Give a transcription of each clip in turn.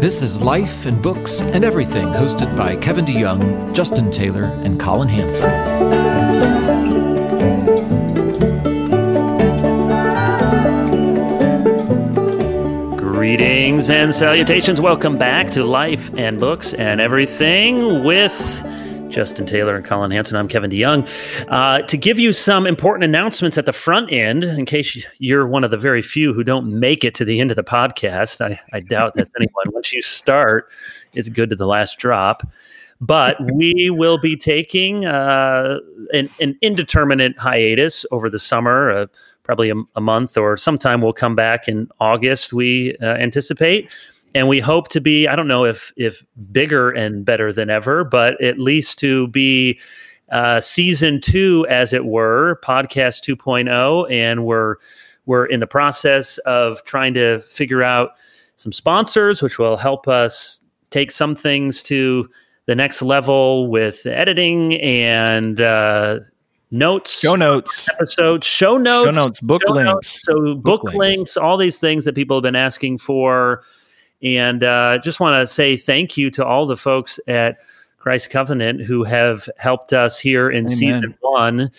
This is Life and Books and Everything, hosted by Kevin DeYoung, Justin Taylor, and Collin Hansen. Greetings and salutations. Welcome back to Life and Books and Everything with Justin Taylor and Collin Hansen. I'm Kevin DeYoung. Uh, to give you some important announcements at the front end, in case you're one of the very few who don't make it to the end of the podcast, I, I doubt that's anyone. Once you start, it's good to the last drop. But we will be taking uh, an, an, indeterminate hiatus over the summer, uh, probably a, a, month or sometime. We'll come back in August, we uh, anticipate and we hope to be i don't know if if bigger and better than ever but at least to be uh, season two as it were podcast 2.0 and we're we're in the process of trying to figure out some sponsors which will help us take some things to the next level with editing and uh, notes, show notes, episodes, show notes, show notes, book show links. Notes. So book, book links. links, all these things that people have been asking for and uh, just want to say thank you to all the folks at Christ Covenant who have helped us here in Amen. season one,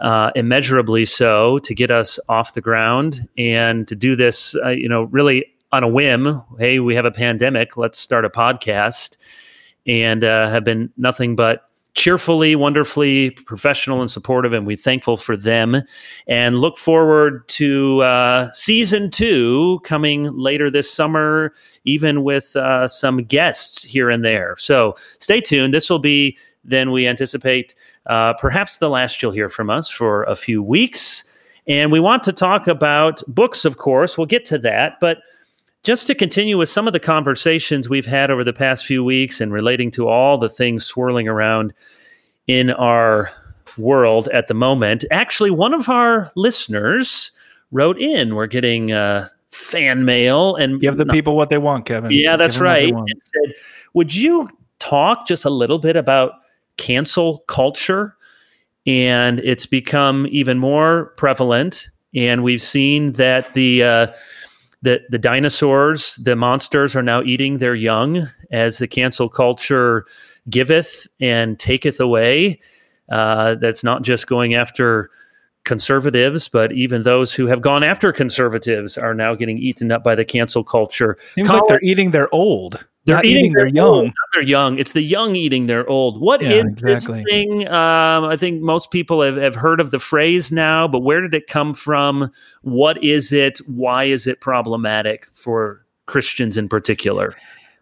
uh, immeasurably so, to get us off the ground and to do this, uh, you know, really on a whim. Hey, we have a pandemic. Let's start a podcast. And uh, have been nothing but cheerfully, wonderfully professional and supportive, and we're thankful for them. And look forward to uh, season two coming later this summer, even with uh, some guests here and there. So stay tuned. This will be then we anticipate uh, perhaps the last you'll hear from us for a few weeks. And we want to talk about books, of course. We'll get to that, but just to continue with some of the conversations we've had over the past few weeks and relating to all the things swirling around in our world at the moment, actually, one of our listeners wrote in. We're getting uh, fan mail and give the people what they want, Kevin. Yeah, that's right. And said, would you talk just a little bit about cancel culture? And it's become even more prevalent. And we've seen that the uh, the the dinosaurs, the monsters are now eating their young as the cancel culture giveth and taketh away. Uh, that's not just going after conservatives, but even those who have gone after conservatives are now getting eaten up by the cancel culture. Seems Collin, like they're eating their old. They're eating, eating their, young. Old, they're young. It's the young eating their old. What yeah, is exactly. this thing? Um, I think most people have, have heard of the phrase now, but where did it come from? What is it? Why is it problematic for Christians in particular?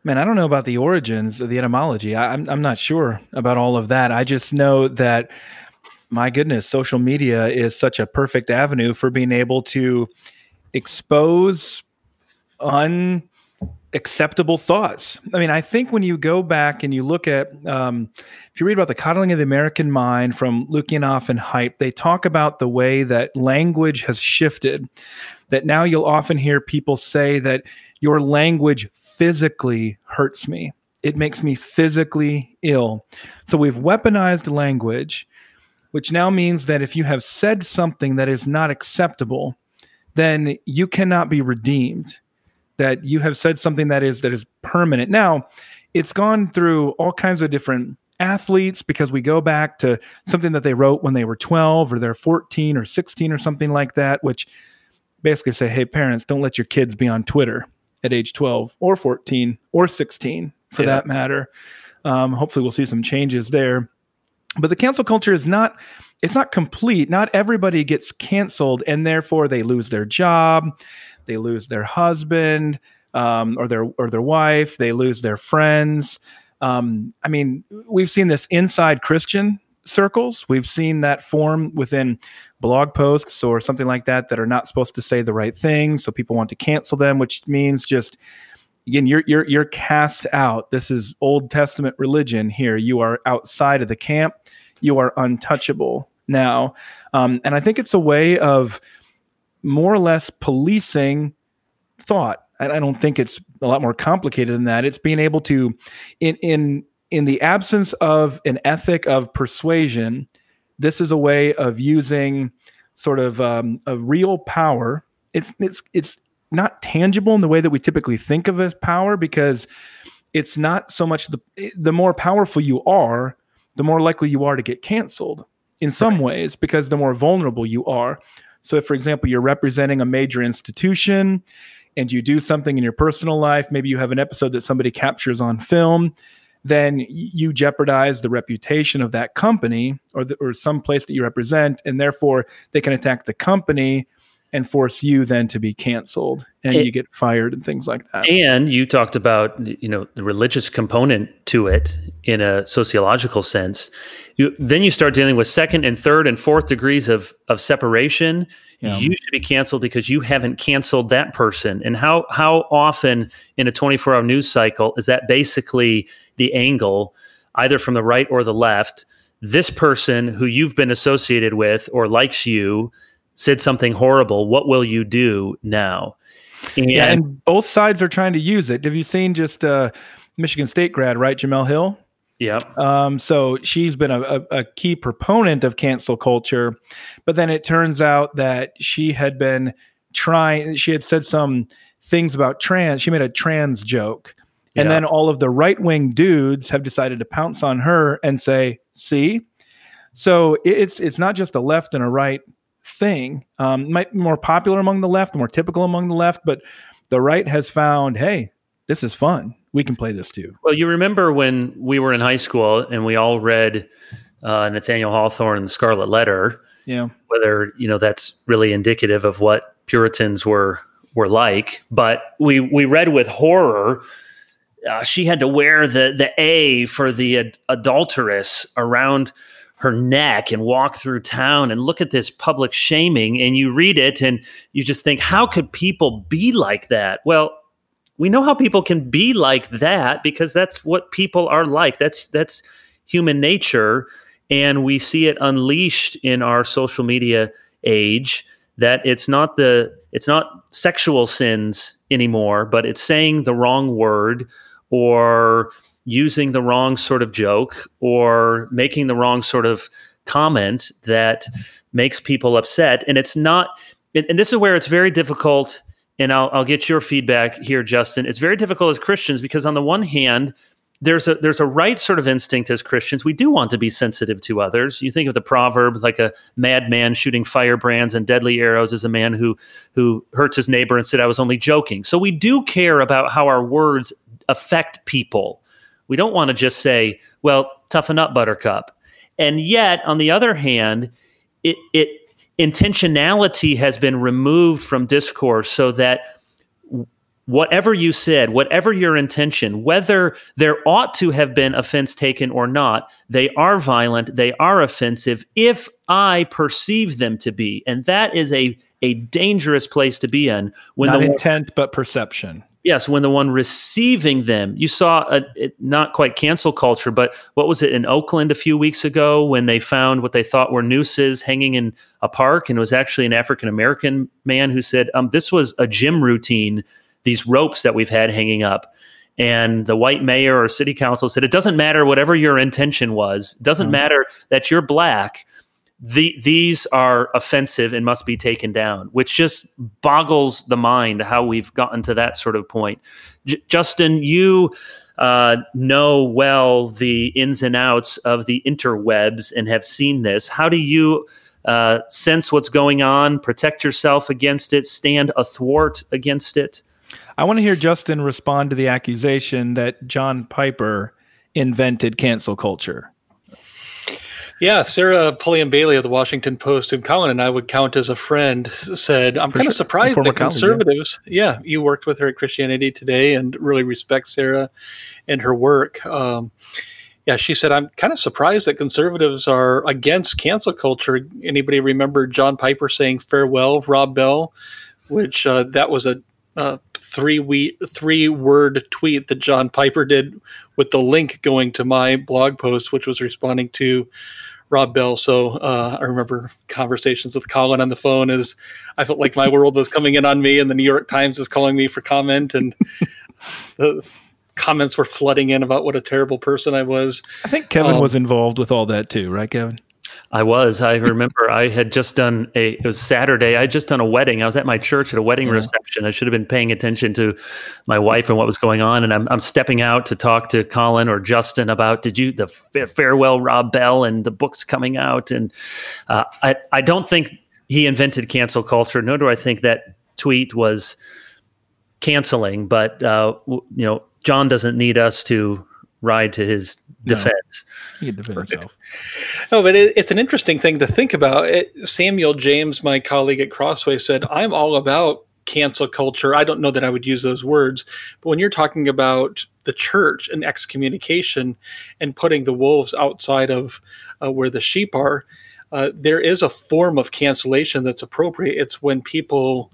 Man, I don't know about the origins of the etymology. I, I'm, I'm not sure about all of that. I just know that, my goodness, social media is such a perfect avenue for being able to expose un acceptable thoughts. I mean, I think when you go back and you look at, um, if you read about the coddling of the American mind from Lukianoff and Haidt, they talk about the way that language has shifted. That now you'll often hear people say that your language physically hurts me. It makes me physically ill. So we've weaponized language, which now means that if you have said something that is not acceptable, then you cannot be redeemed that you have said something that is that is permanent. Now, it's gone through all kinds of different athletes because we go back to something that they wrote when they were 12 or they're 14 or 16 or something like that, which basically say, hey, parents, don't let your kids be on Twitter at age 12 or 14 or 16 for yeah. that matter. Um, hopefully, we'll see some changes there. But the cancel culture is not it's not complete. Not everybody gets canceled and therefore they lose their job they lose their husband um, or their or their wife, they lose their friends. Um, I mean, we've seen this inside Christian circles. We've seen that form within blog posts or something like that that are not supposed to say the right thing, so people want to cancel them, which means just again you're you're you're cast out. This is Old Testament religion here. You are outside of the camp. You are untouchable now, um, and I think it's a way of more or less policing thought. I don't think it's a lot more complicated than that. It's being able to, in in in the absence of an ethic of persuasion, this is a way of using sort of um, a real power. It's it's it's not tangible in the way that we typically think of as power because it's not so much the the more powerful you are, the more likely you are to get canceled in some right. ways because the more vulnerable you are. So if for example you're representing a major institution and you do something in your personal life, maybe you have an episode that somebody captures on film, then you jeopardize the reputation of that company or the, or some place that you represent and therefore they can attack the company and force you then to be canceled and it, you get fired and things like that. And you talked about you know the religious component to it in a sociological sense. You, then you start dealing with second and third and fourth degrees of of separation. Yeah. You should be canceled because you haven't canceled that person. And how how often in a 24 hour news cycle is that basically the angle, either from the right or the left? This person who you've been associated with or likes you said something horrible. What will you do now? And, yeah, and both sides are trying to use it. Have you seen just uh, Michigan State grad, right? Jemele Hill. Yeah. Um, so she's been a, a, a, key proponent of cancel culture, but then it turns out that she had been trying. She had said some things about trans. She made a trans joke, and yeah. then all of the right wing dudes have decided to pounce on her and say, "See." So it's it's not just a left and a right thing. Um, might be more popular among the left, more typical among the left, but the right has found, hey, this is fun. We can play this too. Well, you remember when we were in high school and we all read uh, Nathaniel Hawthorne's The Scarlet Letter. Yeah. Whether you know that's really indicative of what Puritans were were like, but we we read with horror. Uh, she had to wear the the A for the ad- adulteress around her neck and walk through town and look at this public shaming and you read it and you just think how could people be like that? Well we know how people can be like that because that's what people are like. That's that's human nature and we see it unleashed in our social media age that it's not the it's not sexual sins anymore but it's saying the wrong word or using the wrong sort of joke or making the wrong sort of comment that makes people upset. And it's not, and this is where it's very difficult. And I'll, I'll get your feedback here, Justin. It's very difficult as Christians because, on the one hand, there's a there's a right sort of instinct as Christians. We do want to be sensitive to others. You think of the proverb like a madman shooting firebrands and deadly arrows is a man who who hurts his neighbor and said I was only joking. So we do care about how our words affect people. We don't want to just say, well, toughen up, buttercup. And yet, on the other hand, it, it intentionality has been removed from discourse so that whatever you said, whatever your intention, whether there ought to have been offense taken or not, they are violent, they are offensive if I perceive them to be. And that is a, a dangerous place to be in when not the intent but perception. Yes, when the one receiving them, you saw a, it, not quite cancel culture, but what was it in Oakland a few weeks ago when they found what they thought were nooses hanging in a park, and it was actually an African American man who said, um, "This was a gym routine. These ropes that we've had hanging up." And the white mayor or city council said, "It doesn't matter whatever your intention was. It doesn't mm-hmm. matter that you're black the, these are offensive and must be taken down, which just boggles the mind how we've gotten to that sort of point. J- Justin, you uh, know well the ins and outs of the interwebs and have seen this. How do you uh, sense what's going on, protect yourself against it, stand athwart against it? I want to hear Justin respond to the accusation that John Piper invented cancel culture. Yeah, Sarah Pulliam Bailey of the Washington Post and Collin and I would count as a friend said, I'm kind of surprised that conservatives, college, yeah. yeah. you worked with her at Christianity Today and really respect Sarah and her work. Um, yeah, she said, I'm kind of surprised that conservatives are against cancel culture. Anybody remember John Piper saying farewell, of Rob Bell, which uh, that was a uh, three we three word tweet that John Piper did with the link going to my blog post, which was responding to Rob Bell. So uh, I remember conversations with Collin on the phone as I felt like my world was coming in on me, and the New York Times is calling me for comment, and the comments were flooding in about what a terrible person I was. I think Kevin um, was involved with all that too, right, Kevin? I was. I remember I had just done a. It was Saturday. I had just done a wedding. I was at my church at a wedding yeah. reception. I should have been paying attention to my wife and what was going on. And I'm, I'm stepping out to talk to Collin or Justin about did you the farewell Rob Bell and the books coming out. And uh, I I don't think he invented cancel culture. Nor do I think that tweet was canceling. But uh, you know, John doesn't need us to ride to his defense. No, he defend himself. No, but it, it's an interesting thing to think about. It, Samuel James, my colleague at Crossway, said, "I'm all about." cancel culture. I don't know that I would use those words, but when you're talking about the church and excommunication and putting the wolves outside of uh, where the sheep are, uh, there is a form of cancellation that's appropriate. It's when people,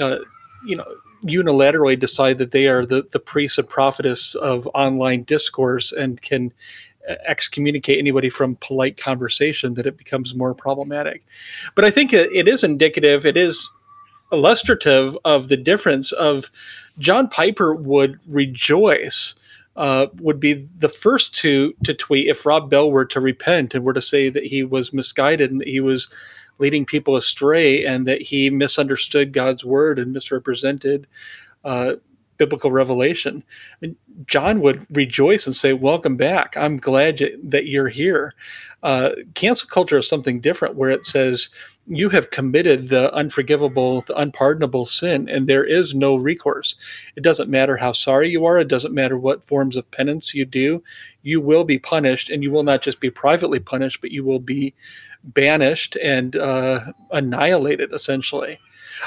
uh, you know, unilaterally decide that they are the, the priests and prophetess of online discourse and can excommunicate anybody from polite conversation that it becomes more problematic. But i think it is indicative it is illustrative of the difference of john piper would rejoice uh, would be the first to to tweet if rob bell were to repent and were to say that he was misguided and that he was leading people astray and that he misunderstood God's word and misrepresented uh, biblical revelation. I mean, John would rejoice and say, Welcome back. I'm glad that you're here. Uh, cancel culture is something different where it says, you have committed the unforgivable, the unpardonable sin, and there is no recourse. It doesn't matter how sorry you are, it doesn't matter what forms of penance you do, you will be punished, and you will not just be privately punished, but you will be banished and uh, annihilated, essentially.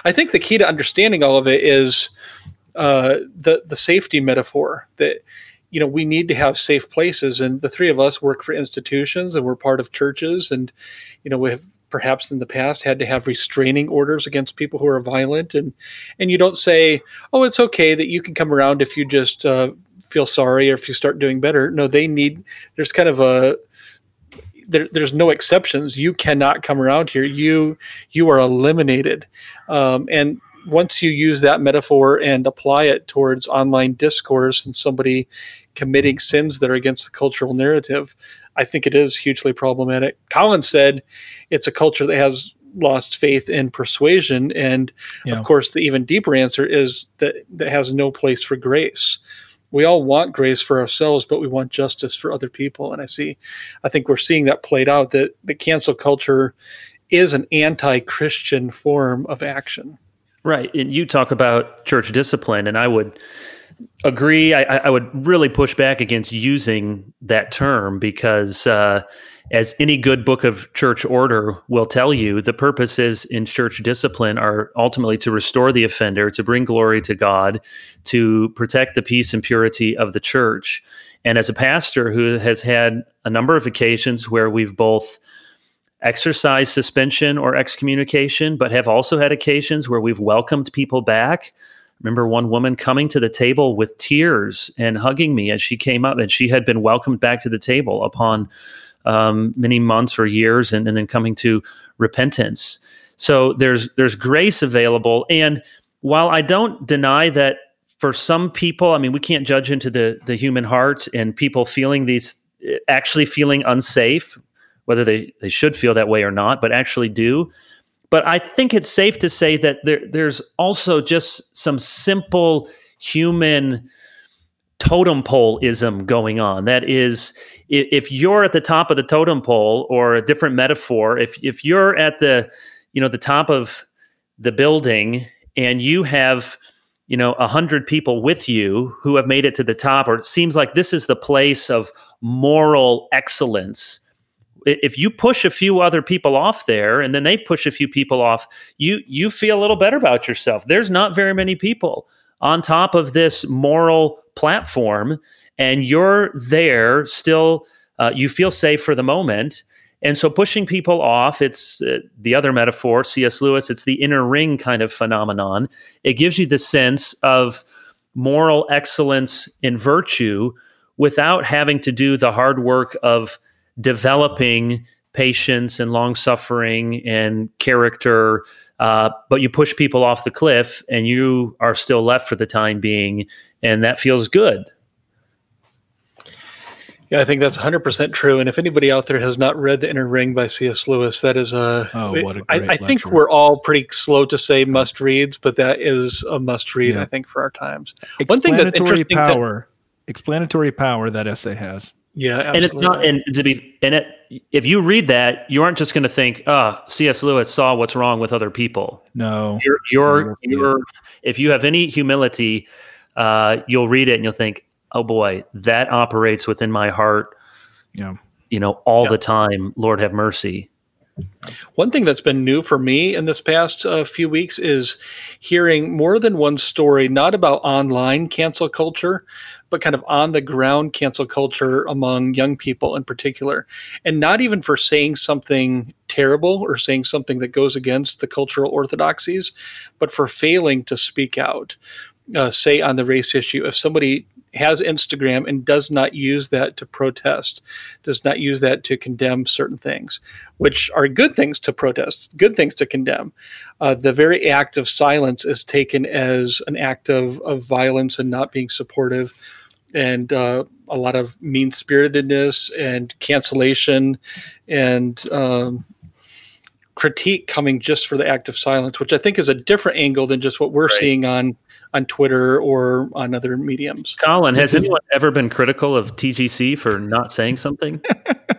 I think the key to understanding all of it is uh, the the safety metaphor that you know we need to have safe places and the three of us work for institutions and we're part of churches and you know we have perhaps in the past had to have restraining orders against people who are violent. And and you don't say oh it's okay that you can come around if you just uh, feel sorry or if you start doing better. No they need there's kind of a there, there's no exceptions. You cannot come around here. You you are eliminated. Um, and once you use that metaphor and apply it towards online discourse and somebody committing sins that are against the cultural narrative, I think it is hugely problematic. Collin said it's a culture that has lost faith in persuasion. And yeah. of course, the even deeper answer is that that has no place for grace. We all want grace for ourselves, but we want justice for other people. And I see, I think we're seeing that played out that the cancel culture is an anti Christian form of action. Right. And you talk about church discipline, and I would agree. I, I would really push back against using that term because, uh, as any good book of church order will tell you, the purposes in church discipline are ultimately to restore the offender, to bring glory to God, to protect the peace and purity of the church. And as a pastor who has had a number of occasions where we've both exercise suspension or excommunication, but have also had occasions where we've welcomed people back. Remember one woman coming to the table with tears and hugging me as she came up, and she had been welcomed back to the table upon um, many months or years, and, and then coming to repentance. So there's there's grace available, and while I don't deny that for some people, I mean, we can't judge into the the human heart and people feeling these actually feeling unsafe whether they, they should feel that way or not, but actually do. But I think it's safe to say that there, there's also just some simple human totem pole ism going on. That is, if you're at the top of the totem pole, or a different metaphor, if if you're at the you know the top of the building and you have you know a hundred people with you who have made it to the top, or it seems like this is the place of moral excellence if you push a few other people off there and then they push a few people off you you feel a little better about yourself. There's not very many people on top of this moral platform and you're there still uh, you feel safe for the moment. And so pushing people off it's uh, the other metaphor cs lewis it's the inner ring kind of phenomenon. It gives you the sense of moral excellence and virtue without having to do the hard work of developing patience and long suffering and character, uh, but you push people off the cliff and you are still left for the time being, and that feels good. Yeah, I think that's 100% true. And if anybody out there has not read The Inner Ring by C.S. Lewis, that is a. Oh, what a I, I think we're all pretty slow to say must reads, but that is a must read, yeah. I think, for our times. One thing that's interesting. Power, to, explanatory power that essay has. Yeah, absolutely. and it's not. And to be, and it, if you read that, you aren't just going to think, "Oh, C.S. Lewis saw what's wrong with other people." No, you're, you're, you're if you have any humility, uh, you'll read it and you'll think, "Oh boy, that operates within my heart." Yeah, you know, all yeah. the time. Lord have mercy. One thing that's been new for me in this past uh, few weeks is hearing more than one story, not about online cancel culture, but kind of on the ground cancel culture among young people in particular. And not even for saying something terrible or saying something that goes against the cultural orthodoxies, but for failing to speak out. Uh, say on the race issue, if somebody has Instagram and does not use that to protest, does not use that to condemn certain things, which are good things to protest, good things to condemn. Uh, the very act of silence is taken as an act of, of violence and not being supportive, and uh, a lot of mean spiritedness and cancellation and um, critique coming just for the act of silence, which I think is a different angle than just what we're right. seeing on on Twitter or on other mediums. Collin, has anyone ever been critical of TGC for not saying something?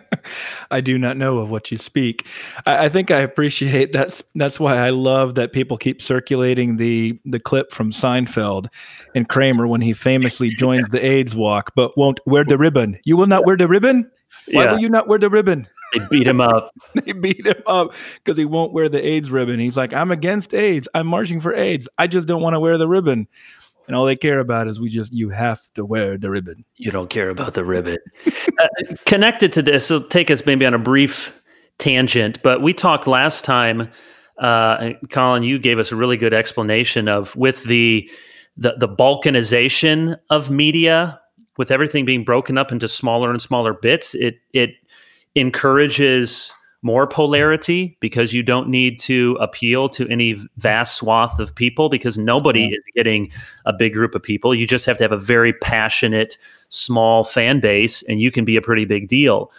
I do not know of what you speak. I, I, think I appreciate that's that's why I love that people keep circulating the the clip from Seinfeld and Kramer when he famously joins the AIDS walk, but won't wear the ribbon. You will not wear the ribbon. Why yeah. will you not wear the ribbon? They beat him up. they beat him up because he won't wear the AIDS ribbon. He's like, I'm against AIDS. I'm marching for AIDS. I just don't want to wear the ribbon. And all they care about is we just, you have to wear the ribbon. You don't care about the ribbon. uh, connected to this, it'll take us maybe on a brief tangent, but we talked last time. Uh, Collin, you gave us a really good explanation of with the, the the balkanization of media, with everything being broken up into smaller and smaller bits. It it encourages more polarity because you don't need to appeal to any vast swath of people because nobody is getting a big group of people. You just have to have a very passionate, small fan base, and you can be a pretty big deal.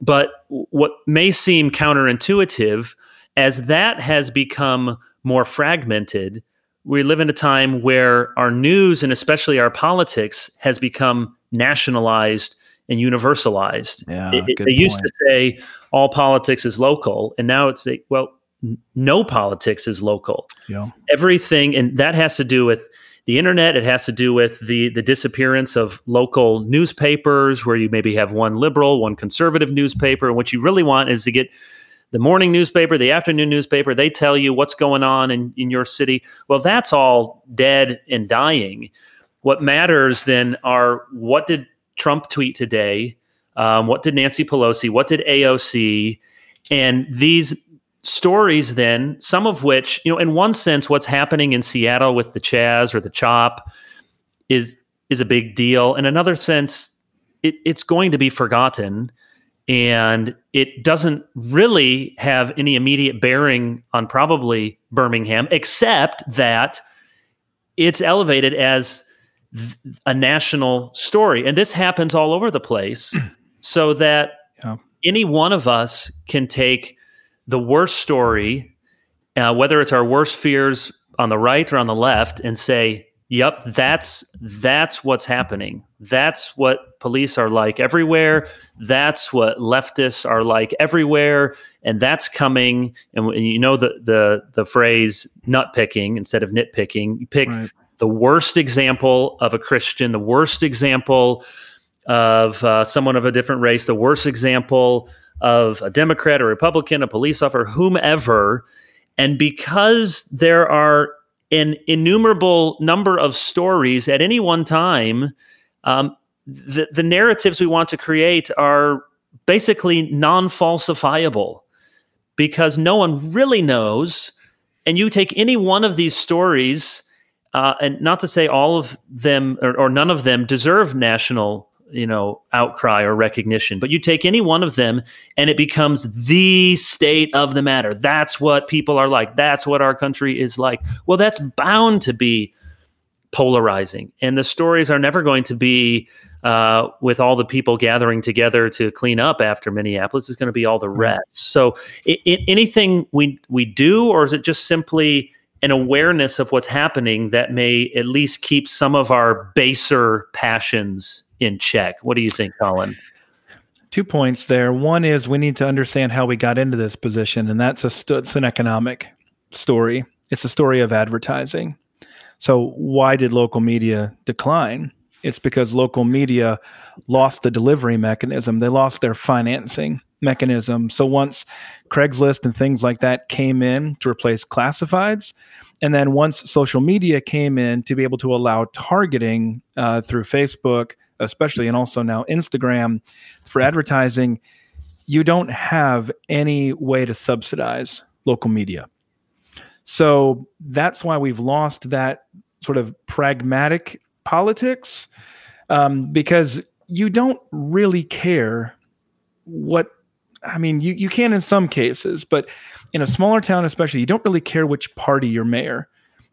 But what may seem counterintuitive, as that has become more fragmented, we live in a time where our news and especially our politics has become nationalized and universalized. Yeah, it, they used to say all politics is local, and now it's a, well, no politics is local. Yeah. Everything, and that has to do with the internet. It has to do with the the disappearance of local newspapers, where you maybe have one liberal, one conservative newspaper, and what you really want is to get the morning newspaper, the afternoon newspaper. They tell you what's going on in, in your city. Well, that's all dead and dying. What matters then are what did Trump tweet today? Um, what did Nancy Pelosi? What did AOC? And these stories, then, some of which, you know, in one sense, what's happening in Seattle with the Chaz or the Chop is is a big deal. In another sense, it, it's going to be forgotten, and it doesn't really have any immediate bearing on probably Birmingham, except that it's elevated as a national story. And this happens all over the place so that yeah. any one of us can take the worst story, uh, whether it's our worst fears on the right or on the left, and say, Yep, that's that's what's happening. That's what police are like everywhere. That's what leftists are like everywhere, and that's coming. And, and you know the the the phrase "nut picking" instead of nitpicking. You pick right the worst example of a Christian, the worst example of uh, someone of a different race, the worst example of a Democrat or Republican, a police officer, whomever. And because there are an innumerable number of stories at any one time, um, the, the narratives we want to create are basically non falsifiable because no one really knows. And you take any one of these stories uh, and not to say all of them or, or, none of them deserve national you know outcry or recognition but you take any one of them and it becomes the state of the matter. That's what people are like. That's what our country is like. Well that's bound to be polarizing, and the stories are never going to be uh, with all the people gathering together to clean up after Minneapolis. is going to be all the rest. So, it, it, anything we we do, or is it just simply an awareness of what's happening that may at least keep some of our baser passions in check? What do you think, Collin? Two points there. One is we need to understand how we got into this position, and that's a st- it's an economic story. It's a story of advertising. So, why did local media decline? It's because local media lost the delivery mechanism. They lost their financing mechanism. So once Craigslist and things like that came in to replace classifieds, and then once social media came in to be able to allow targeting uh, through Facebook, especially, and also now Instagram for advertising, you don't have any way to subsidize local media. So that's why we've lost that sort of pragmatic politics um, because you don't really care what I mean, you, you can in some cases, but in a smaller town, especially, you don't really care which party your mayor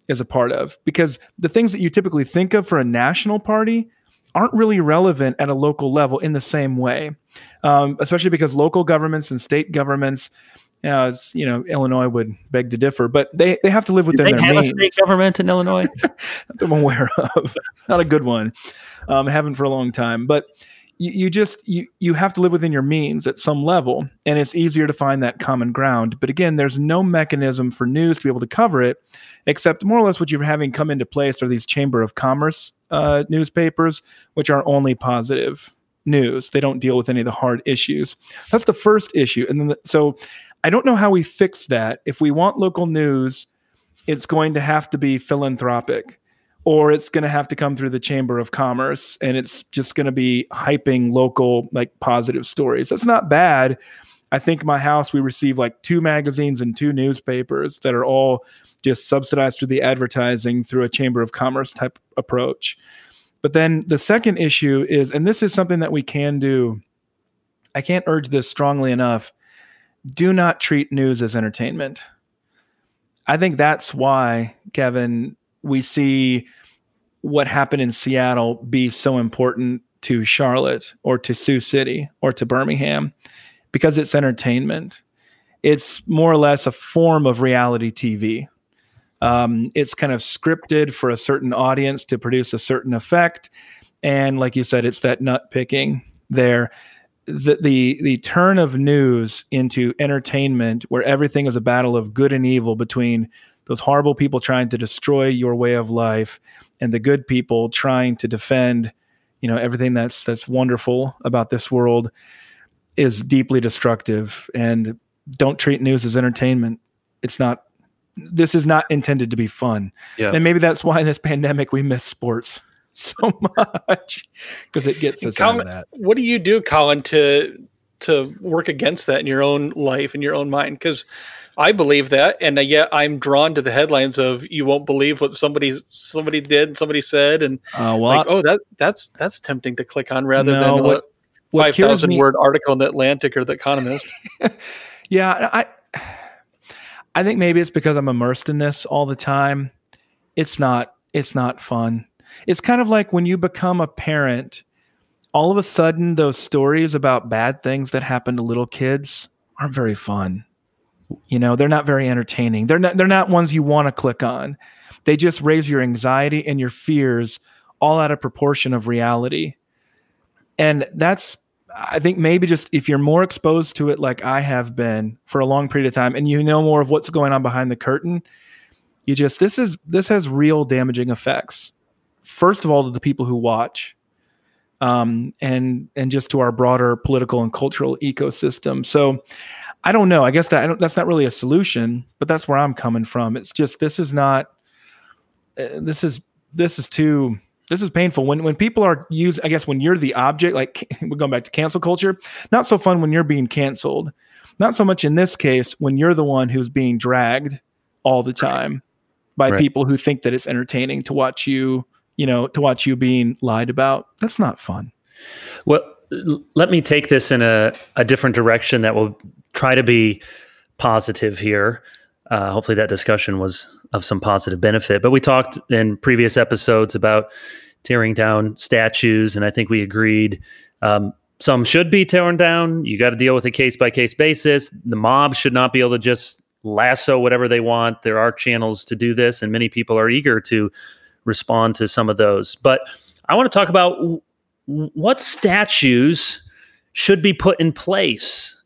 is a part of because the things that you typically think of for a national party aren't really relevant at a local level in the same way, um, especially because local governments and state governments as you know, Illinois would beg to differ, but they, they have to live within Do they their have means. a state government in Illinois. that I'm aware of, not a good one. Um, haven't for a long time, but you, you just you you have to live within your means at some level, and it's easier to find that common ground. But again, there's no mechanism for news to be able to cover it, except more or less what you're having come into place are these Chamber of Commerce uh, newspapers, which are only positive news. They don't deal with any of the hard issues. That's the first issue, and then the, so I don't know how we fix that. If we want local news, it's going to have to be philanthropic or it's going to have to come through the chamber of commerce and it's just going to be hyping local like positive stories. That's not bad. I think my house we receive like two magazines and two newspapers that are all just subsidized through the advertising through a chamber of commerce type approach. But then the second issue is and this is something that we can do. I can't urge this strongly enough do not treat news as entertainment. I think that's why, Kevin, we see what happened in Seattle be so important to Charlotte or to Sioux City or to Birmingham because it's entertainment. It's more or less a form of reality TV. Um, it's kind of scripted for a certain audience to produce a certain effect. And like you said, it's that nut picking there the, the the turn of news into entertainment where everything is a battle of good and evil between those horrible people trying to destroy your way of life and the good people trying to defend you know everything that's that's wonderful about this world is deeply destructive and don't treat news as entertainment it's not this is not intended to be fun yeah. and maybe that's why in this pandemic we miss sports so much because it gets us Collin, out of that. What do you do, Collin, to to work against that in your own life in your own mind? Because I believe that, and yet I'm drawn to the headlines of "you won't believe what somebody somebody did, somebody said," and uh, well, like, oh, that that's that's tempting to click on rather no, than what, a five thousand word article in the Atlantic or the Economist. yeah, I I think maybe it's because I'm immersed in this all the time. It's not it's not fun. It's kind of like when you become a parent, all of a sudden those stories about bad things that happen to little kids aren't very fun. You know, they're not very entertaining. They're not they're not ones you want to click on. They just raise your anxiety and your fears all out of proportion of reality. And that's I think maybe just if you're more exposed to it like I have been for a long period of time and you know more of what's going on behind the curtain, you just this is this has real damaging effects first of all to the people who watch um, and and just to our broader political and cultural ecosystem so i don't know i guess that that's not really a solution but that's where i'm coming from it's just this is not uh, this is this is too this is painful when when people are used i guess when you're the object like we're going back to cancel culture not so fun when you're being canceled not so much in this case when you're the one who's being dragged all the time by right. people who think that it's entertaining to watch you you know, to watch you being lied about. That's not fun. Well, let me take this in a, a different direction that will try to be positive here. uh, hopefully that discussion was of some positive benefit. But we talked in previous episodes about tearing down statues, and I think we agreed um, some should be torn down. You got to deal with a case by case basis. The mob should not be able to just lasso whatever they want. There are channels to do this, and many people are eager to respond to some of those. But I want to talk about what statues should be put in place.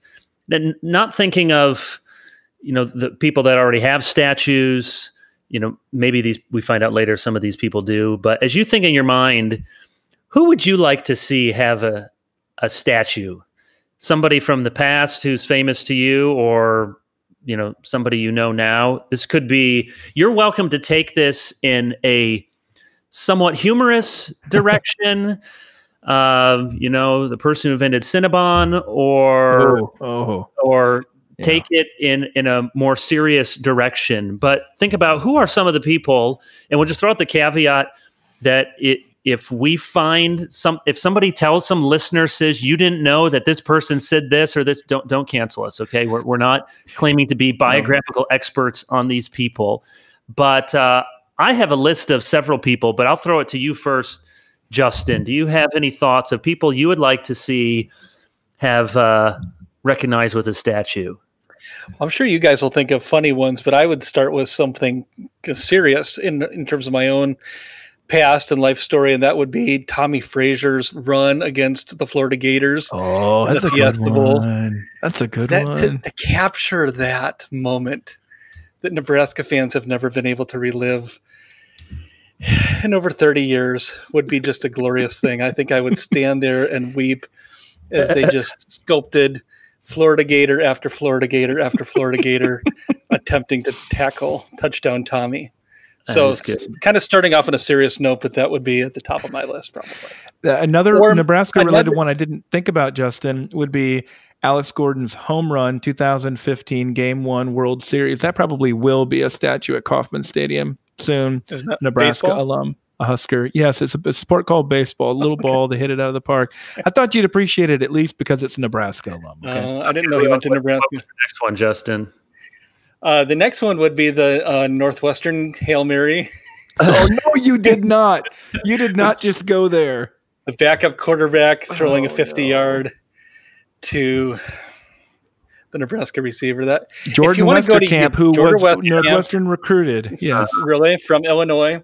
Not thinking of you know the people that already have statues you know maybe these we find out later some of these people do but as you think in your mind who would you like to see have a a statue? Somebody from the past who's famous to you or you know somebody you know now? This could be you're welcome to take this in a somewhat humorous direction uh, you know the person who invented cinnabon or oh, oh. or take it in in a more serious direction. But think about who are some of the people, and we'll just throw out the caveat that it if we find some if somebody tells some listener says you didn't know that this person said this or this don't don't cancel us okay? We're, we're not claiming to be biographical experts on these people. But uh, i have a list of several people but i'll throw it to you first justin do you have any thoughts of people you would like to see have uh, recognized with a statue I'm sure you guys will think of funny ones, but I would start with something serious in in terms of my own past and life story, and that would be Tommie Frazier's run against the Florida Gators. Oh, that's a good one. That's a good that, one. To, to capture that moment that Nebraska fans have never been able to relive in over 30 years would be just a glorious thing. I think I would stand there and weep as they just sculpted Florida Gator after Florida Gator after Florida Gator attempting to tackle touchdown Tommy. So kind of starting off on a serious note, but that would be at the top of my list probably. Uh, another or Nebraska related one I didn't think about, Justin, would be Alex Gordon's home run 2015 Game One World Series. That probably will be a statue at Kauffman Stadium soon. Nebraska baseball? alum a Husker. Yes, it's a, a sport called baseball. A little okay. ball, they hit it out of the park. I thought you'd appreciate it at least because it's a Nebraska alum. Okay? Uh, I didn't know you went to Nebraska. next one, Justin. Uh, the next one would be the uh, Northwestern Hail Mary. oh no, you did not. You did not just go there. The backup quarterback throwing oh, a 50 no. yard to the Nebraska receiver. That Jordan Westerkamp, who Jordan was Northwestern recruited. Yes, really from Illinois.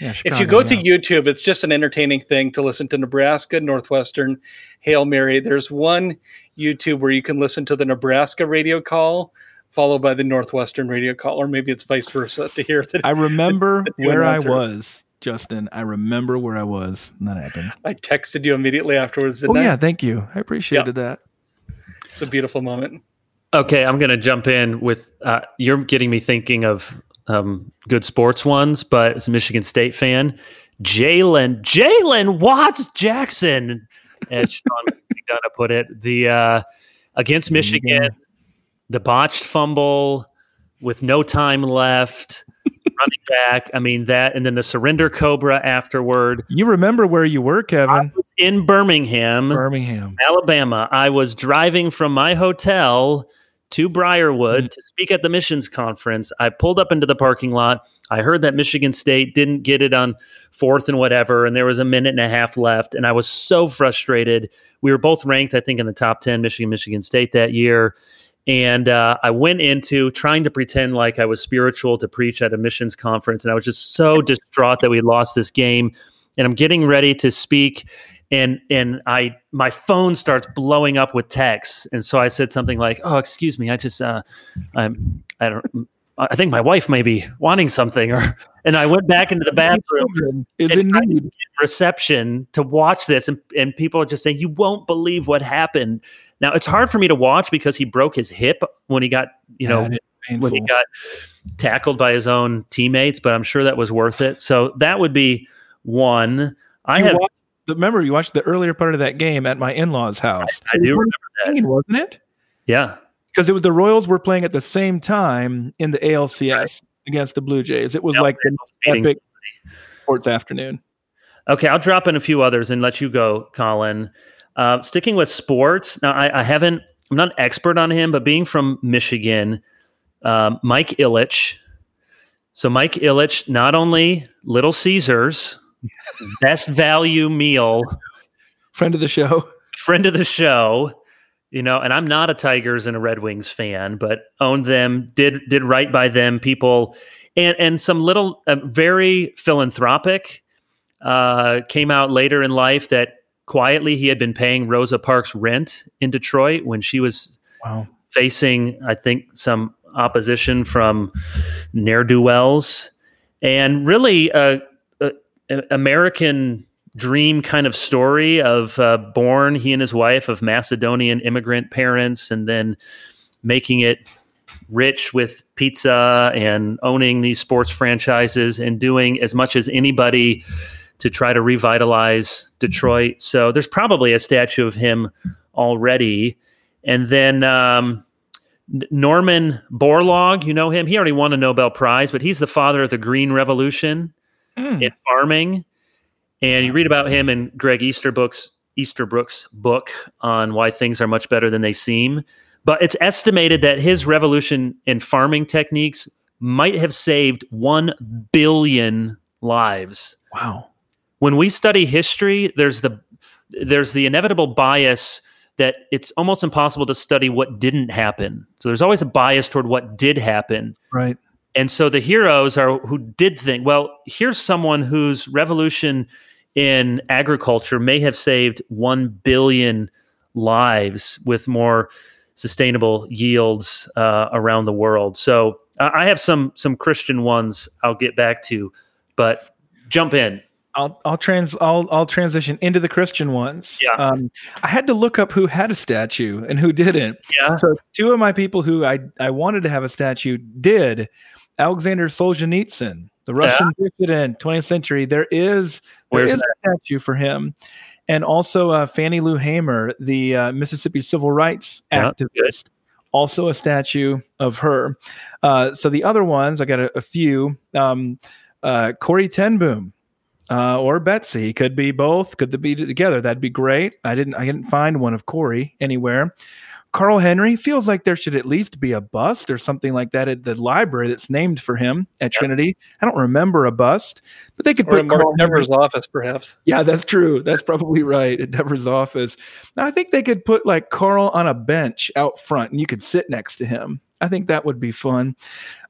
Yeah, Chicago, if you go yeah. to YouTube, it's just an entertaining thing to listen to Nebraska, Northwestern, Hail Mary. There's one YouTube where you can listen to the Nebraska radio call followed by the Northwestern radio call, or maybe it's vice versa to hear that. I remember where I was, Justin. I remember where I was when that happened. I texted you immediately afterwards. oh, I? yeah. Thank you. I appreciated that. It's a beautiful moment. Okay, I'm going to jump in with uh, you're getting me thinking of um, good sports ones, but as a Michigan State fan, Jalen Jalen Watts Jackson, as Sean McDonough put it, the uh, against Michigan, the botched fumble with no time left. running back. I mean that, and then the surrender cobra afterward. You remember where you were, Kevin? In Birmingham, Birmingham, Alabama. I was driving from my hotel to Briarwood mm. to speak at the missions conference. I pulled up into the parking lot. I heard that Michigan State didn't get it on fourth and whatever, and there was a minute and a half left. And I was so frustrated. We were both ranked, I think, in the top 10, Michigan, Michigan State that year. And uh, I went into trying to pretend like I was spiritual to preach at a missions conference. And I was just so distraught that we lost this game. And I'm getting ready to speak and and I my phone starts blowing up with texts, and so I said something like, "Oh, excuse me, I just uh, I'm I don't." I think my wife may be wanting something, or and I went back into the bathroom is in need. reception to watch this, and, and people are just saying, "You won't believe what happened." Now it's hard for me to watch because he broke his hip when he got, you know, when he got tackled by his own teammates, but I'm sure that was worth it. So that would be one. I you have watched, remember you watched the earlier part of that game at my in-laws' house. I, I do remember that, wasn't it? Yeah, because it was the Royals were playing at the same time in the ALCS right. against the Blue Jays. It was yep, like the epic sports afternoon. Okay, I'll drop in a few others and let you go, Collin. Uh, sticking with sports, now I, I, haven't. I'm not an expert on him, but being from Michigan, um, Mike Ilitch. So Mike Ilitch, not only Little Caesars, best value meal, friend of the show, friend of the show. You know, and I'm not a Tigers and a Red Wings fan, but owned them, did did right by them. People and and some little uh, very philanthropic uh, came out later in life that quietly he had been paying Rosa Parks rent in Detroit when she was wow. facing, I think, some opposition from ne'er do wells, and really a, American dream kind of story of uh, born he and his wife of Macedonian immigrant parents, and then making it rich with pizza and owning these sports franchises and doing as much as anybody to try to revitalize Detroit. So there's probably a statue of him already. And then um, Norman Borlaug, you know him. He already won a Nobel Prize, but he's the father of the Green Revolution mm. in farming. And you read about him in Greg Easterbrook's Easterbrook's book on why things are much better than they seem. But it's estimated that his revolution in farming techniques might have saved 1 billion lives. Wow when we study history, there's the there's the inevitable bias that it's almost impossible to study what didn't happen. So there's always a bias toward what did happen. Right. And so the heroes are who did think, well, here's someone whose revolution in agriculture may have saved 1 billion lives with more sustainable yields uh, around the world. So uh, I have some some Christian ones I'll get back to, but jump in. I'll I'll trans I'll I'll transition into the Christian ones. Yeah. Um, I had to look up who had a statue and who didn't. Yeah. So two of my people who I I wanted to have a statue did. Alexander Solzhenitsyn, the Russian yeah. dissident, 20th century. There is there Where's is a statue for him, and also uh, Fannie Lou Hamer, the uh, Mississippi civil rights yeah, activist. Also, a statue of her. Uh, so the other ones, I got a, a few. Um, uh, Corrie ten Boom, uh, or Betsy. Could be both. Could they be together? That'd be great. I didn't. I didn't find one of Corrie anywhere. Carl Henry feels like there should at least be a bust or something like that at the library that's named for him at yep. Trinity. I don't remember a bust, but they could or put Carl Devers' office, perhaps. Yeah, that's true. That's probably right at Devers' office. Now, I think they could put like Carl on a bench out front, and you could sit next to him. I think that would be fun.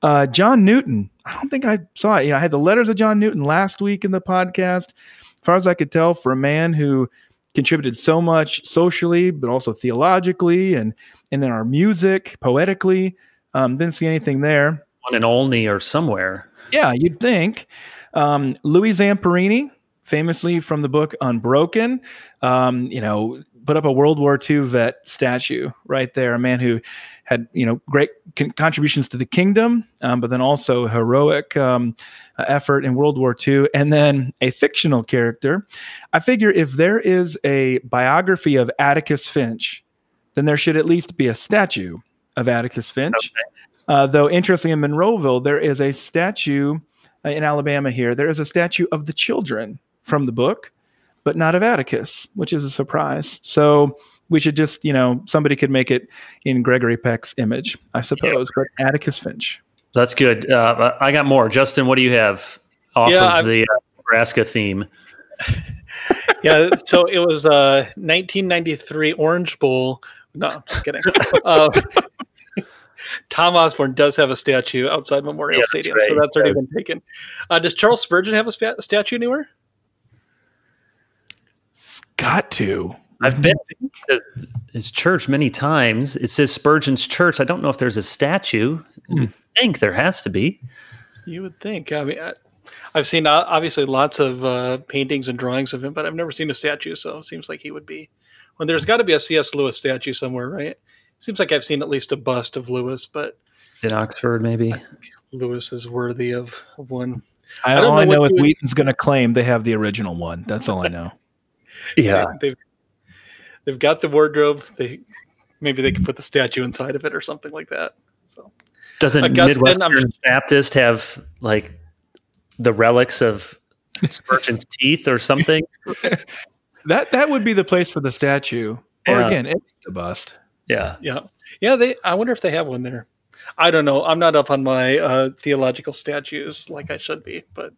Uh, John Newton. I don't think I saw it. You know, I had the letters of John Newton last week in the podcast. As far as I could tell, for a man who contributed so much socially, but also theologically, and and in our music, poetically, um, didn't see anything there. One in Olney or somewhere. Yeah, you'd think. Um, Louis Zamperini, famously from the book Unbroken, um, you know, put up a World War II vet statue right there. A man who had you know great con- contributions to the kingdom, um, but then also heroic um, uh, effort in World War II, and then a fictional character. I figure if there is a biography of Atticus Finch, then there should at least be a statue of Atticus Finch. Okay. Uh, though interestingly, in Monroeville, there is a statue uh, in Alabama. Here, there is a statue of the children from the book, but not of Atticus, which is a surprise. So we should just, you know, somebody could make it in Gregory Peck's image, I suppose, yeah. but Atticus Finch. That's good. Uh, I got more. Justin, what do you have off yeah, of I've, the uh, Nebraska theme? yeah, so it was uh, 1993 Orange Bowl. No, just kidding. uh, Tom Osborne does have a statue outside Memorial yeah, Stadium, right. so that's already been taken. Uh, does Charles Spurgeon have a, spa- a statue anywhere? Got to. I've been to his church many times. It says Spurgeon's Church. I don't know if there's a statue. Mm. I think there has to be. You would think. I mean, I, have seen uh, obviously lots of uh, paintings and drawings of him, but I've never seen a statue. So it seems like he would be. Well, there's got to be a C.S. Lewis statue somewhere, right? Seems like I've seen at least a bust of Lewis, but in Oxford, maybe Lewis is worthy of, of one. I, I don't all know I know is Wheaton's going to claim they have the original one. That's all I know. yeah, they've they've got the wardrobe. They maybe they could put the statue inside of it or something like that. So doesn't Augustine, Midwestern Baptist have like the relics of Spurgeon's teeth or something? that that would be the place for the statue. Or yeah. again, it's a bust. Yeah, yeah, yeah. They. I wonder if they have one there. I don't know. I'm not up on my uh, theological statues like I should be, but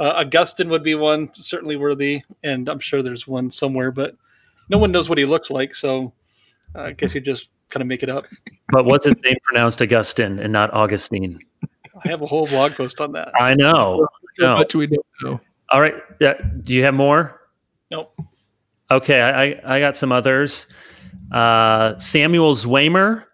uh, Augustine would be one certainly worthy, and I'm sure there's one somewhere, but no one knows what he looks like, so I guess you just kind of make it up. But what's his name pronounced Augustine and not Augustine? I have a whole blog post on that. I know. So, so much we don't know. All right. Yeah. Do you have more? Nope. Okay. I, I got some others. Uh, Samuel Zwemer.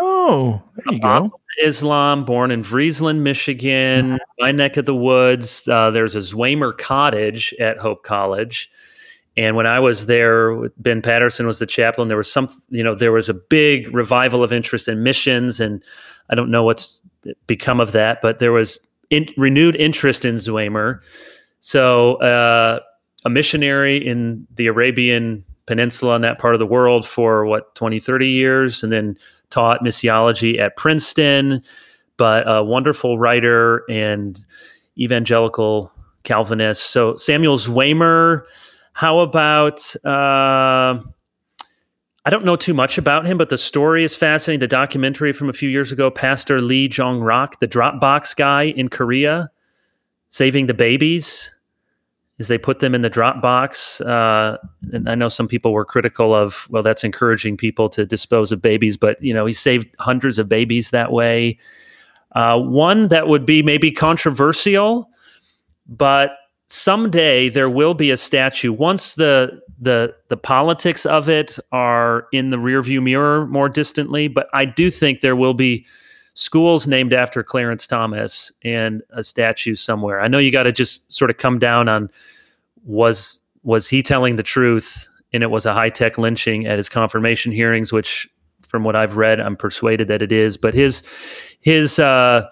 Oh, there you go. Islam, born in Vriesland, Michigan, mm-hmm. my neck of the woods. Uh, there's a Zwemer cottage at Hope College. And when I was there, Ben Patterson was the chaplain. There was some, you know, there was a big revival of interest in missions, and I don't know what's become of that, but there was in, renewed interest in Zwemer. So, uh, a missionary in the Arabian Peninsula in that part of the world for what 20, 30 years, and then taught missiology at Princeton. But a wonderful writer and evangelical Calvinist. So Samuel Zwemer how about uh, I don't know too much about him, but the story is fascinating. The documentary from a few years ago, Pastor Lee Jong-rak, the Dropbox guy in Korea, saving the babies as they put them in the Dropbox. Uh, and I know some people were critical of, well, that's encouraging people to dispose of babies, but you know, he saved hundreds of babies that way. Uh, one that would be maybe controversial, but someday there will be a statue. Once the the the politics of it are in the rearview mirror more distantly but i do think there will be schools named after clarence thomas and a statue somewhere. I know you got to just sort of come down on was was he telling the truth and it was a high-tech lynching at his confirmation hearings which from what i've read i'm persuaded that it is. But his his uh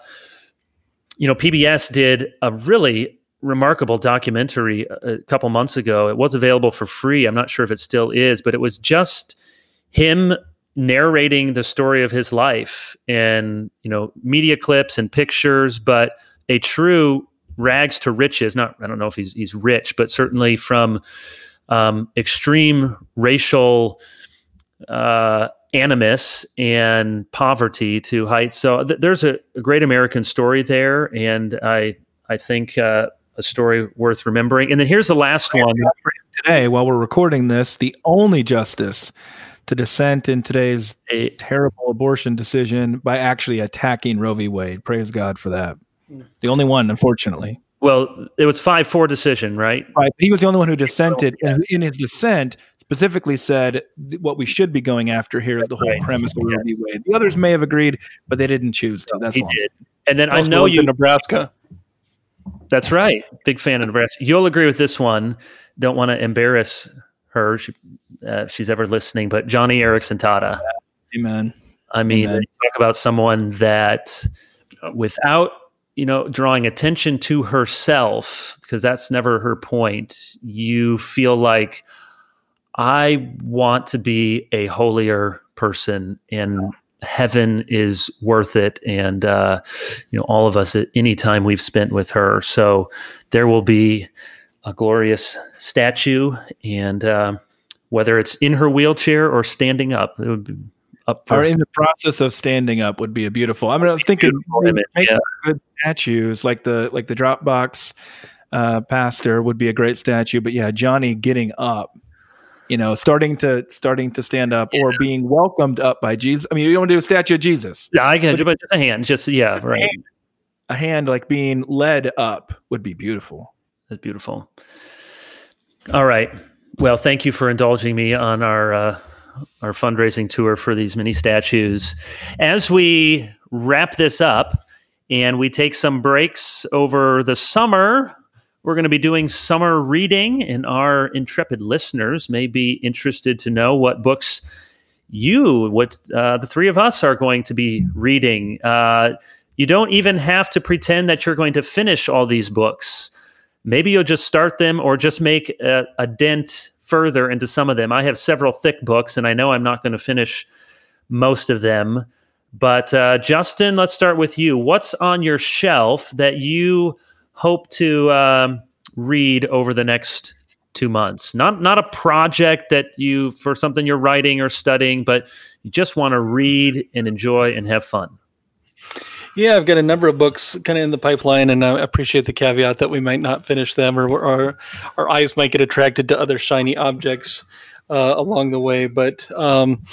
you know pbs did a really remarkable documentary a couple months ago. It was available for free. I'm not sure if it still is, but it was just him narrating the story of his life and, you know, media clips and pictures, but a true rags to riches. Not, I don't know if he's, he's rich, but certainly from um, extreme racial uh, animus and poverty to heights. So th- there's a, a, great American story there. And I, I think uh, a story worth remembering. And then here's the last one. Today, while we're recording this, the only justice to dissent in today's a, terrible abortion decision by actually attacking Roe v. Wade. Praise God for that. The only one, unfortunately. Well, it was 5 4 decision, right? Right. He was the only one who dissented. And in his dissent, specifically said what we should be going after here is the whole right. premise of Roe v. Wade. The others may have agreed, but they didn't choose to. That's he all. did. And then Most I know you. Nebraska. That's right. Big fan of Nebraska. You'll agree with this one. Don't want to embarrass her. She, uh, she's ever listening, but Joni Eareckson Tada. Amen. I mean, Amen. talk about someone that without, you know, drawing attention to herself, because that's never her point, you feel like I want to be a holier person and heaven is worth it. And uh, you know all of us at any time we've spent with her. So there will be a glorious statue. And uh, whether it's in her wheelchair or standing up it would be up for, or in the process of standing up would be a beautiful i mean i was thinking make yeah. good statues like the like the dropbox uh, pastor would be a great statue. But yeah Joni getting up you know, starting to starting to stand up yeah. or being welcomed up by Jesus. I mean, you don't do a statue of Jesus. Yeah, I can, but just a hand, just yeah, right. A hand, a hand like being led up would be beautiful. That's beautiful. All right. Well, thank you for indulging me on our uh, our fundraising tour for these mini statues. As we wrap this up and we take some breaks over the summer we're going to be doing summer reading, and our intrepid listeners may be interested to know what books you, what uh, the three of us are going to be reading. Uh, you don't even have to pretend that you're going to finish all these books. Maybe you'll just start them or just make a, a dent further into some of them. I have several thick books, and I know I'm not going to finish most of them. But uh, Justin, let's start with you. What's on your shelf that you hope to um, read over the next two months? Not not a project that you for something you're writing or studying, but you just want to read and enjoy and have fun. Yeah, I've got a number of books kind of in the pipeline, and I appreciate the caveat that we might not finish them, or our our eyes might get attracted to other shiny objects uh, along the way. But um,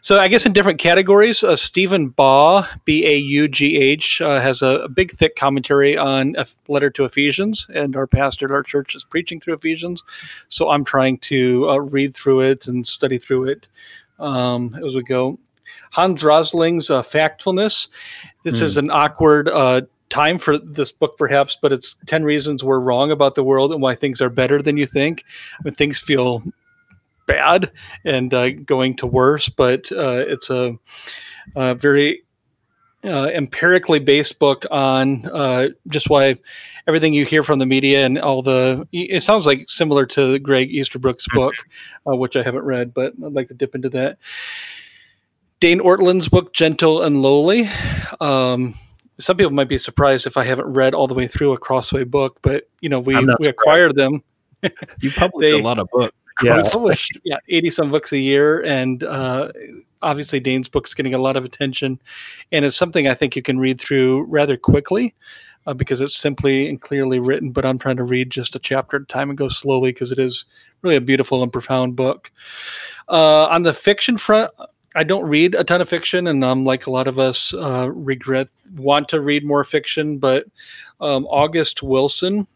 so I guess in different categories, uh, Stephen Baugh, B A U G H, uh, has a, a, big, thick commentary on a letter to Ephesians, and our pastor at our church is preaching through Ephesians. So I'm trying to uh, read through it and study through it um, as we go. Hans Rosling's uh, Factfulness. This mm. is an awkward uh, time for this book, perhaps, but it's 10 reasons we're wrong about the world and why things are better than you think. I mean, things feel bad and uh, going to worse, but uh, it's a, a very uh, empirically based book on uh, just why everything you hear from the media and all the it sounds like similar to Greg Easterbrook's mm-hmm. book, uh, which I haven't read, but I'd like to dip into that. Dane Ortlund's book, Gentle and Lowly. Um, some people might be surprised if I haven't read all the way through a Crossway book, but you know we we acquired them. you publish they, a lot of books yeah. published yeah 80 some books a year and uh, obviously dane's book's getting a lot of attention and it's something i think you can read through rather quickly uh, because it's simply and clearly written but i'm trying to read just a chapter at a time and go slowly because it is really a beautiful and profound book uh, on the fiction front I don't read a ton of fiction, and um, like a lot of us, uh, regret want to read more fiction. But um, August Wilson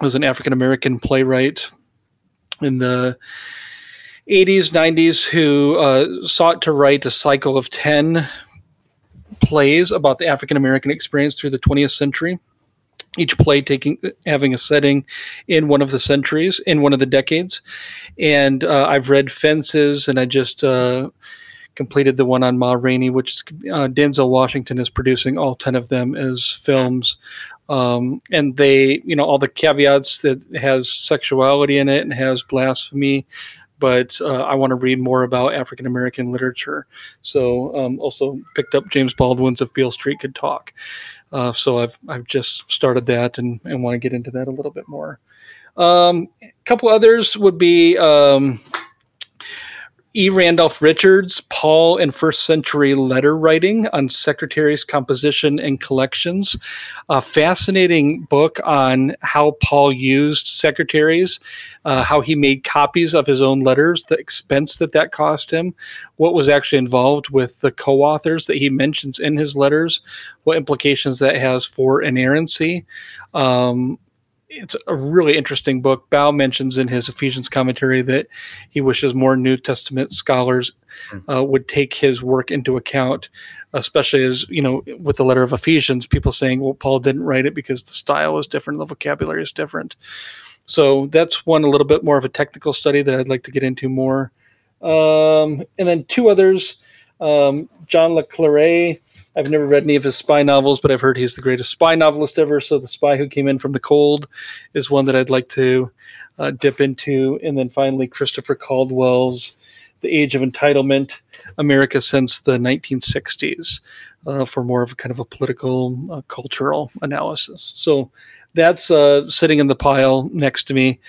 was an African American playwright in the 80s, 90s who uh, sought to write a cycle of 10 plays about the African American experience through the 20th century. Each play taking having a setting in one of the centuries, in one of the decades, and uh, I've read Fences, and I just uh, completed the one on Ma Rainey, which is, uh, Denzel Washington is producing all ten of them as films um, and they you know all the caveats that has sexuality in it and has blasphemy but uh, I want to read more about African American literature. So um, also picked up James Baldwin's If Beale Street Could Talk. Uh, so I've I've just started that and, and want to get into that a little bit more. Um, a couple others would be um, E. Randolph Richards, Paul and First Century Letter Writing on Secretaries, Composition, and Collections. A fascinating book on how Paul used secretaries, uh, how he made copies of his own letters, the expense that that cost him, what was actually involved with the co authors that he mentions in his letters, what implications that has for inerrancy. Um, it's a really interesting book. Baugh mentions in his Ephesians commentary that he wishes more New Testament scholars hmm. uh, would take his work into account, especially as you know, with the letter of Ephesians, people saying, "Well, Paul didn't write it because the style is different, the vocabulary is different." So that's one a little bit more of a technical study that I'd like to get into more. Um, and then two others, um, John Le I've never read any of his spy novels, but I've heard he's the greatest spy novelist ever. So, The Spy Who Came In From the Cold is one that I'd like to uh, dip into. And then finally, Christopher Caldwell's The Age of Entitlement America Since the 1960s uh, for more of a kind of a political, uh, cultural analysis. So, that's uh, sitting in the pile next to me.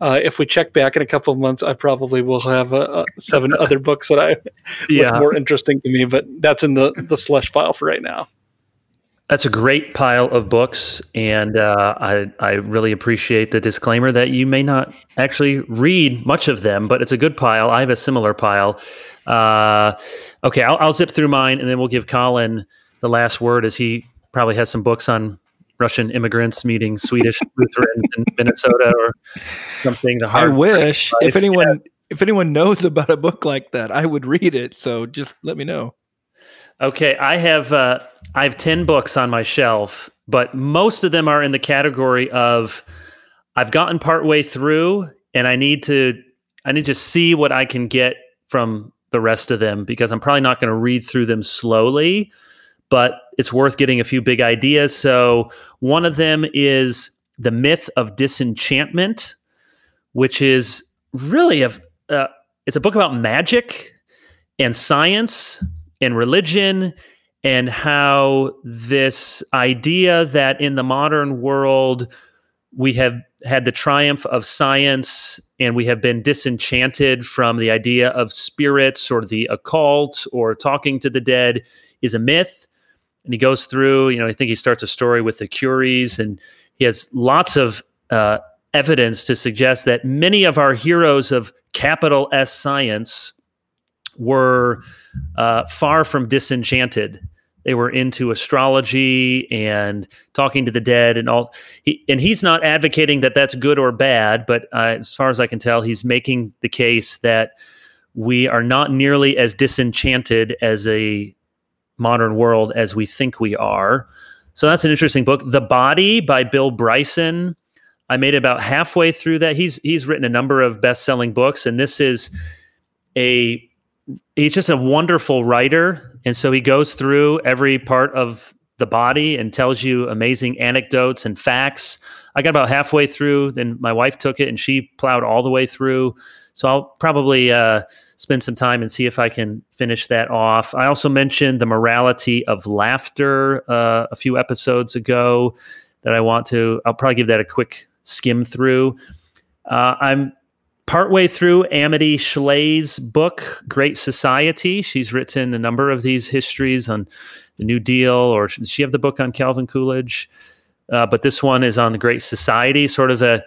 Uh, if we check back in a couple of months, I probably will have uh, uh seven other books that I yeah. more interesting to me. But that's in the the slush file for right now. That's a great pile of books, and uh, I I really appreciate the disclaimer that you may not actually read much of them, but it's a good pile. I have a similar pile. Uh, okay, I'll, I'll zip through mine, and then we'll give Collin the last word as he probably has some books on Russian immigrants meeting Swedish Lutherans in Minnesota or something. The hard I wish if anyone yeah. if anyone knows about a book like that, I would read it. So just let me know. Okay, I have uh, I have ten books on my shelf, but most of them are in the category of I've gotten part way through, and I need to I need to see what I can get from the rest of them because I'm probably not going to read through them slowly but it's worth getting a few big ideas. So one of them is the myth of disenchantment, which is really a uh, it's a book about magic and science and religion and how this idea that in the modern world we have had the triumph of science and we have been disenchanted from the idea of spirits or the occult or talking to the dead is a myth and he goes through. You know, I think he starts a story with the Curies, and he has lots of uh, evidence to suggest that many of our heroes of capital S science were uh, far from disenchanted. They were into astrology and talking to the dead and all. He, and he's not advocating that that's good or bad, but uh, as far as I can tell, he's making the case that we are not nearly as disenchanted as a modern world as we think we are. So that's an interesting book. The Body by Bill Bryson. I made about halfway through that. He's he's written a number of best-selling books, and this is a he's just a wonderful writer. And so he goes through every part of the body and tells you amazing anecdotes and facts. I got about halfway through, then my wife took it and she plowed all the way through. So I'll probably uh, spend some time and see if I can finish that off. I also mentioned the morality of laughter uh, a few episodes ago that I want to. I'll probably give that a quick skim through. Uh, I'm partway through Amity Shlaes's book, Great Society. She's written a number of these histories on the New Deal, or does she have the book on Calvin Coolidge? Uh, but this one is on the Great Society, sort of a,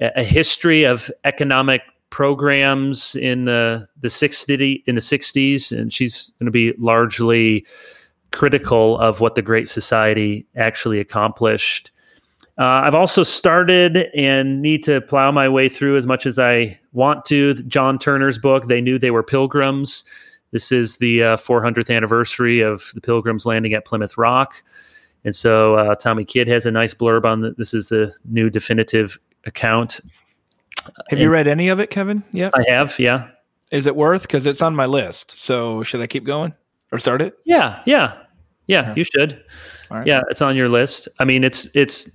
a history of economic programs in the the 60 in the 60s and she's going to be largely critical of what the great society actually accomplished uh, I've also started and need to plow my way through as much as I want to. John Turner's book, They Knew They Were Pilgrims. This is the uh, 400th anniversary of the Pilgrims landing at Plymouth Rock. And so uh, Tommy Kidd has a nice blurb on the, this is the new definitive account. Have you read any of it, Kevin? Yeah, I have. Yeah. Is it worth? Because it's on my list. So should I keep going or start it? Yeah, yeah, yeah. You should. Right. Yeah, it's on your list. I mean, it's it's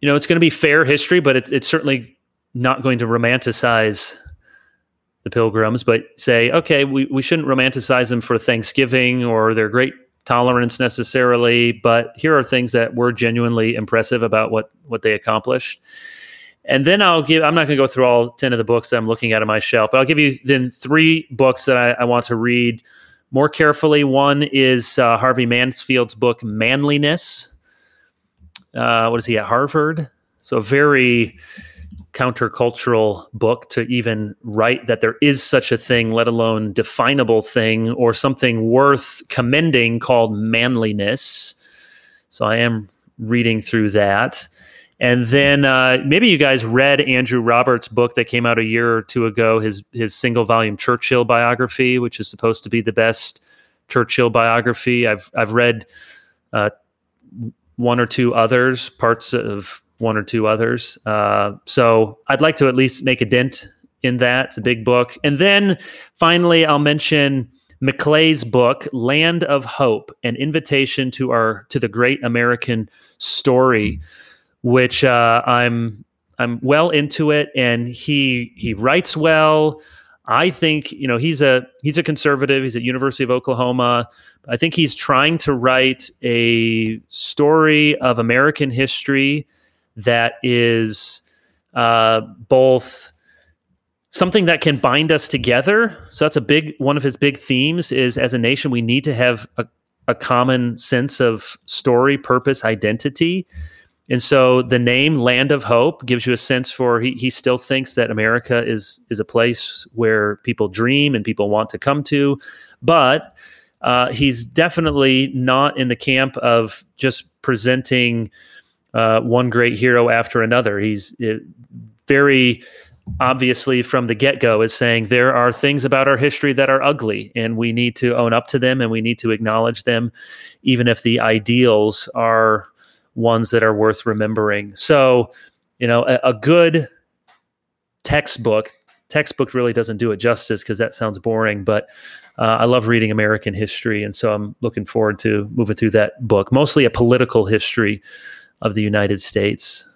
you know it's going to be fair history, but it's it's certainly not going to romanticize the pilgrims, but say, okay, we, we shouldn't romanticize them for Thanksgiving or their great tolerance necessarily, but here are things that were genuinely impressive about what what they accomplished. And then I'll give, I'm not going to go through all 10 of the books that I'm looking at on my shelf, but I'll give you then three books that I, I want to read more carefully. One is uh, Harvey Mansfield's book, Manliness. Uh, what is he at Harvard? So, a very countercultural book to even write that there is such a thing, let alone definable thing or something worth commending called manliness. So, I am reading through that. And then uh, maybe you guys read Andrew Roberts' book that came out a year or two ago, his his single volume Churchill biography, which is supposed to be the best Churchill biography. I've I've read uh, one or two others, parts of one or two others. Uh, so I'd like to at least make a dent in that. It's a big book. And then finally, I'll mention McClay's book, Land of Hope: An Invitation to Our to the Great American Story. Mm-hmm which uh, I'm I'm well into it, and he he writes well. I think you know he's a he's a conservative. He's at University of Oklahoma. I think he's trying to write a story of American history that is uh, both something that can bind us together. So that's a big one of his big themes is as a nation we need to have a, a common sense of story, purpose, identity. And so the name Land of Hope gives you a sense for he, he still thinks that America is is a place where people dream and people want to come to, but uh, he's definitely not in the camp of just presenting uh, one great hero after another. He's it, very obviously from the get go is saying there are things about our history that are ugly and we need to own up to them and we need to acknowledge them, even if the ideals are ones that are worth remembering. So, you know, a, a good textbook textbook really doesn't do it justice because that sounds boring but uh, i love reading american history and so i'm looking forward to moving through that book mostly a political history of the united states.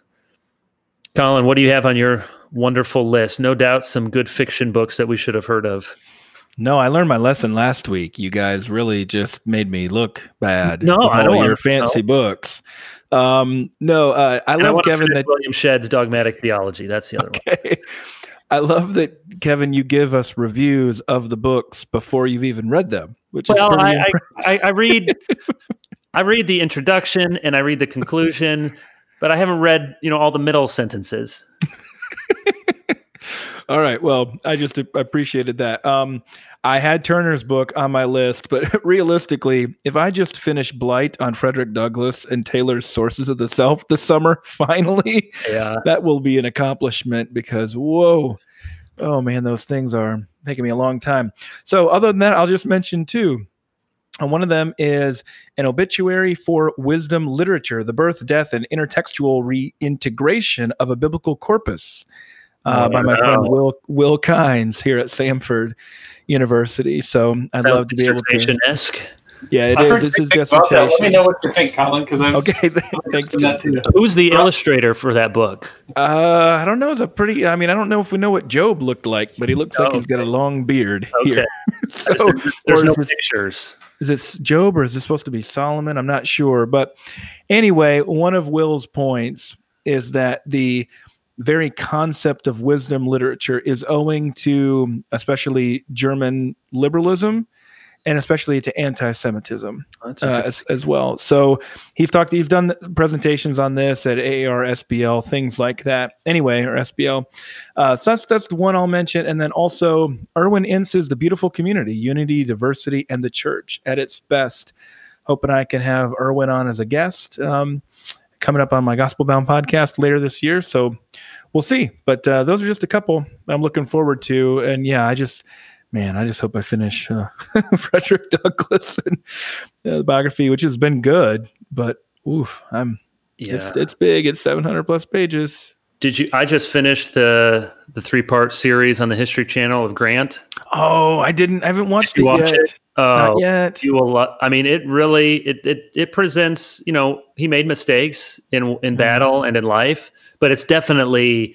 Collin what do you have on your wonderful list? No doubt some good fiction books that we should have heard of no, I learned my lesson last week. You guys really just made me look bad. No, I don't your fancy no. books. Um, no, uh, I and love I Kevin that William Shedd's dogmatic theology. That's the other okay. one. I love that Kevin, you give us reviews of the books before you've even read them, which well, is I, I, I read I read the introduction and I read the conclusion, but I haven't read you know all the middle sentences. All right. Well, I just appreciated that. Um, I had Turner's book on my list, but realistically, if I just finish Blight on Frederick Douglass and Taylor's Sources of the Self this summer, finally, yeah. that will be an accomplishment because whoa, oh man, those things are taking me a long time. So, other than that, I'll just mention two. And one of them is an obituary for wisdom literature, the birth, death, and intertextual reintegration of a biblical corpus uh, oh, by my friend Will Will Kynes here at Samford University. So I'd Sounds love to be able to. Esque. Yeah, it I've is. This is dissertation. Let me know what you think, Collin, because I'm okay. Thanks. Who's the illustrator for that book? Uh, I don't know. It's a pretty. I mean, I don't know if we know what Job looked like, but he looks oh, like he's got a long beard okay. here. so, there's no this, pictures. Is this Job or is this supposed to be Solomon? I'm not sure. But anyway, one of Will's points is that the very concept of wisdom literature is owing to especially German liberalism and especially to anti-Semitism uh, as, as, well. So he's talked, he's done presentations on this at AAR, SBL, things like that. Anyway, or SBL. Uh, so that's that's the one I'll mention, and then also Irwyn Ince's "The Beautiful Community: Unity, Diversity, and the Church at its Best." Hoping I can have Irwyn on as a guest. Um, coming up on my Gospel Bound podcast later this year. So we'll see. But uh, those are just a couple I'm looking forward to. And yeah, I just, man, I just hope I finish uh, Frederick Douglass and uh, the biography, which has been good. But oof, I'm. Yeah. It's it's big. It's 700 plus pages. Did you? I just finished the the three part series on the History Channel of Grant. Oh, I didn't. I haven't watched it yet. It? Not oh, yet. You will. I mean, it really it it it presents. You know, he made mistakes in in mm-hmm. battle and in life, but it's definitely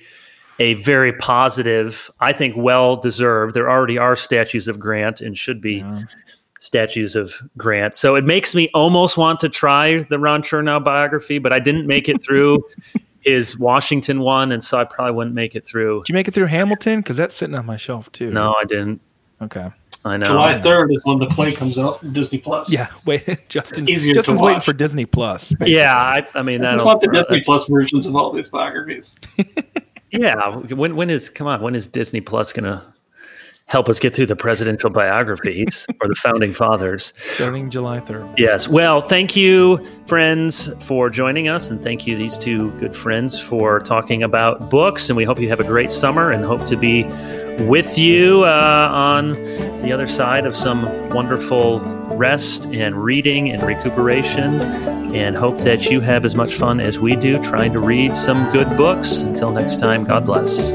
a very positive. I think well deserved. There already are statues of Grant and should be. Yeah. Statues of Grant. So it makes me almost want to try the Ron Chernow biography, but I didn't make it through his Washington one, and so I probably wouldn't make it through. Did you make it through Hamilton? Because that's sitting on my shelf too. No, I didn't. Okay. I know. July third is when the play comes out from Disney Plus. Yeah, wait, Justin's, Justin's waiting for Disney Plus. Basically. Yeah, I, I mean, I want the Disney Plus versions of all these biographies. yeah, when when is come on? When is Disney Plus gonna help us get through the presidential biographies or the founding fathers? Starting July third. Yes. Well, thank you, friends, for joining us, and thank you, these two good friends, for talking about books. And we hope you have a great summer, and hope to be with you uh, on the other side of some wonderful rest and reading and recuperation and hope that you have as much fun as we do trying to read some good books. Until next time, God bless.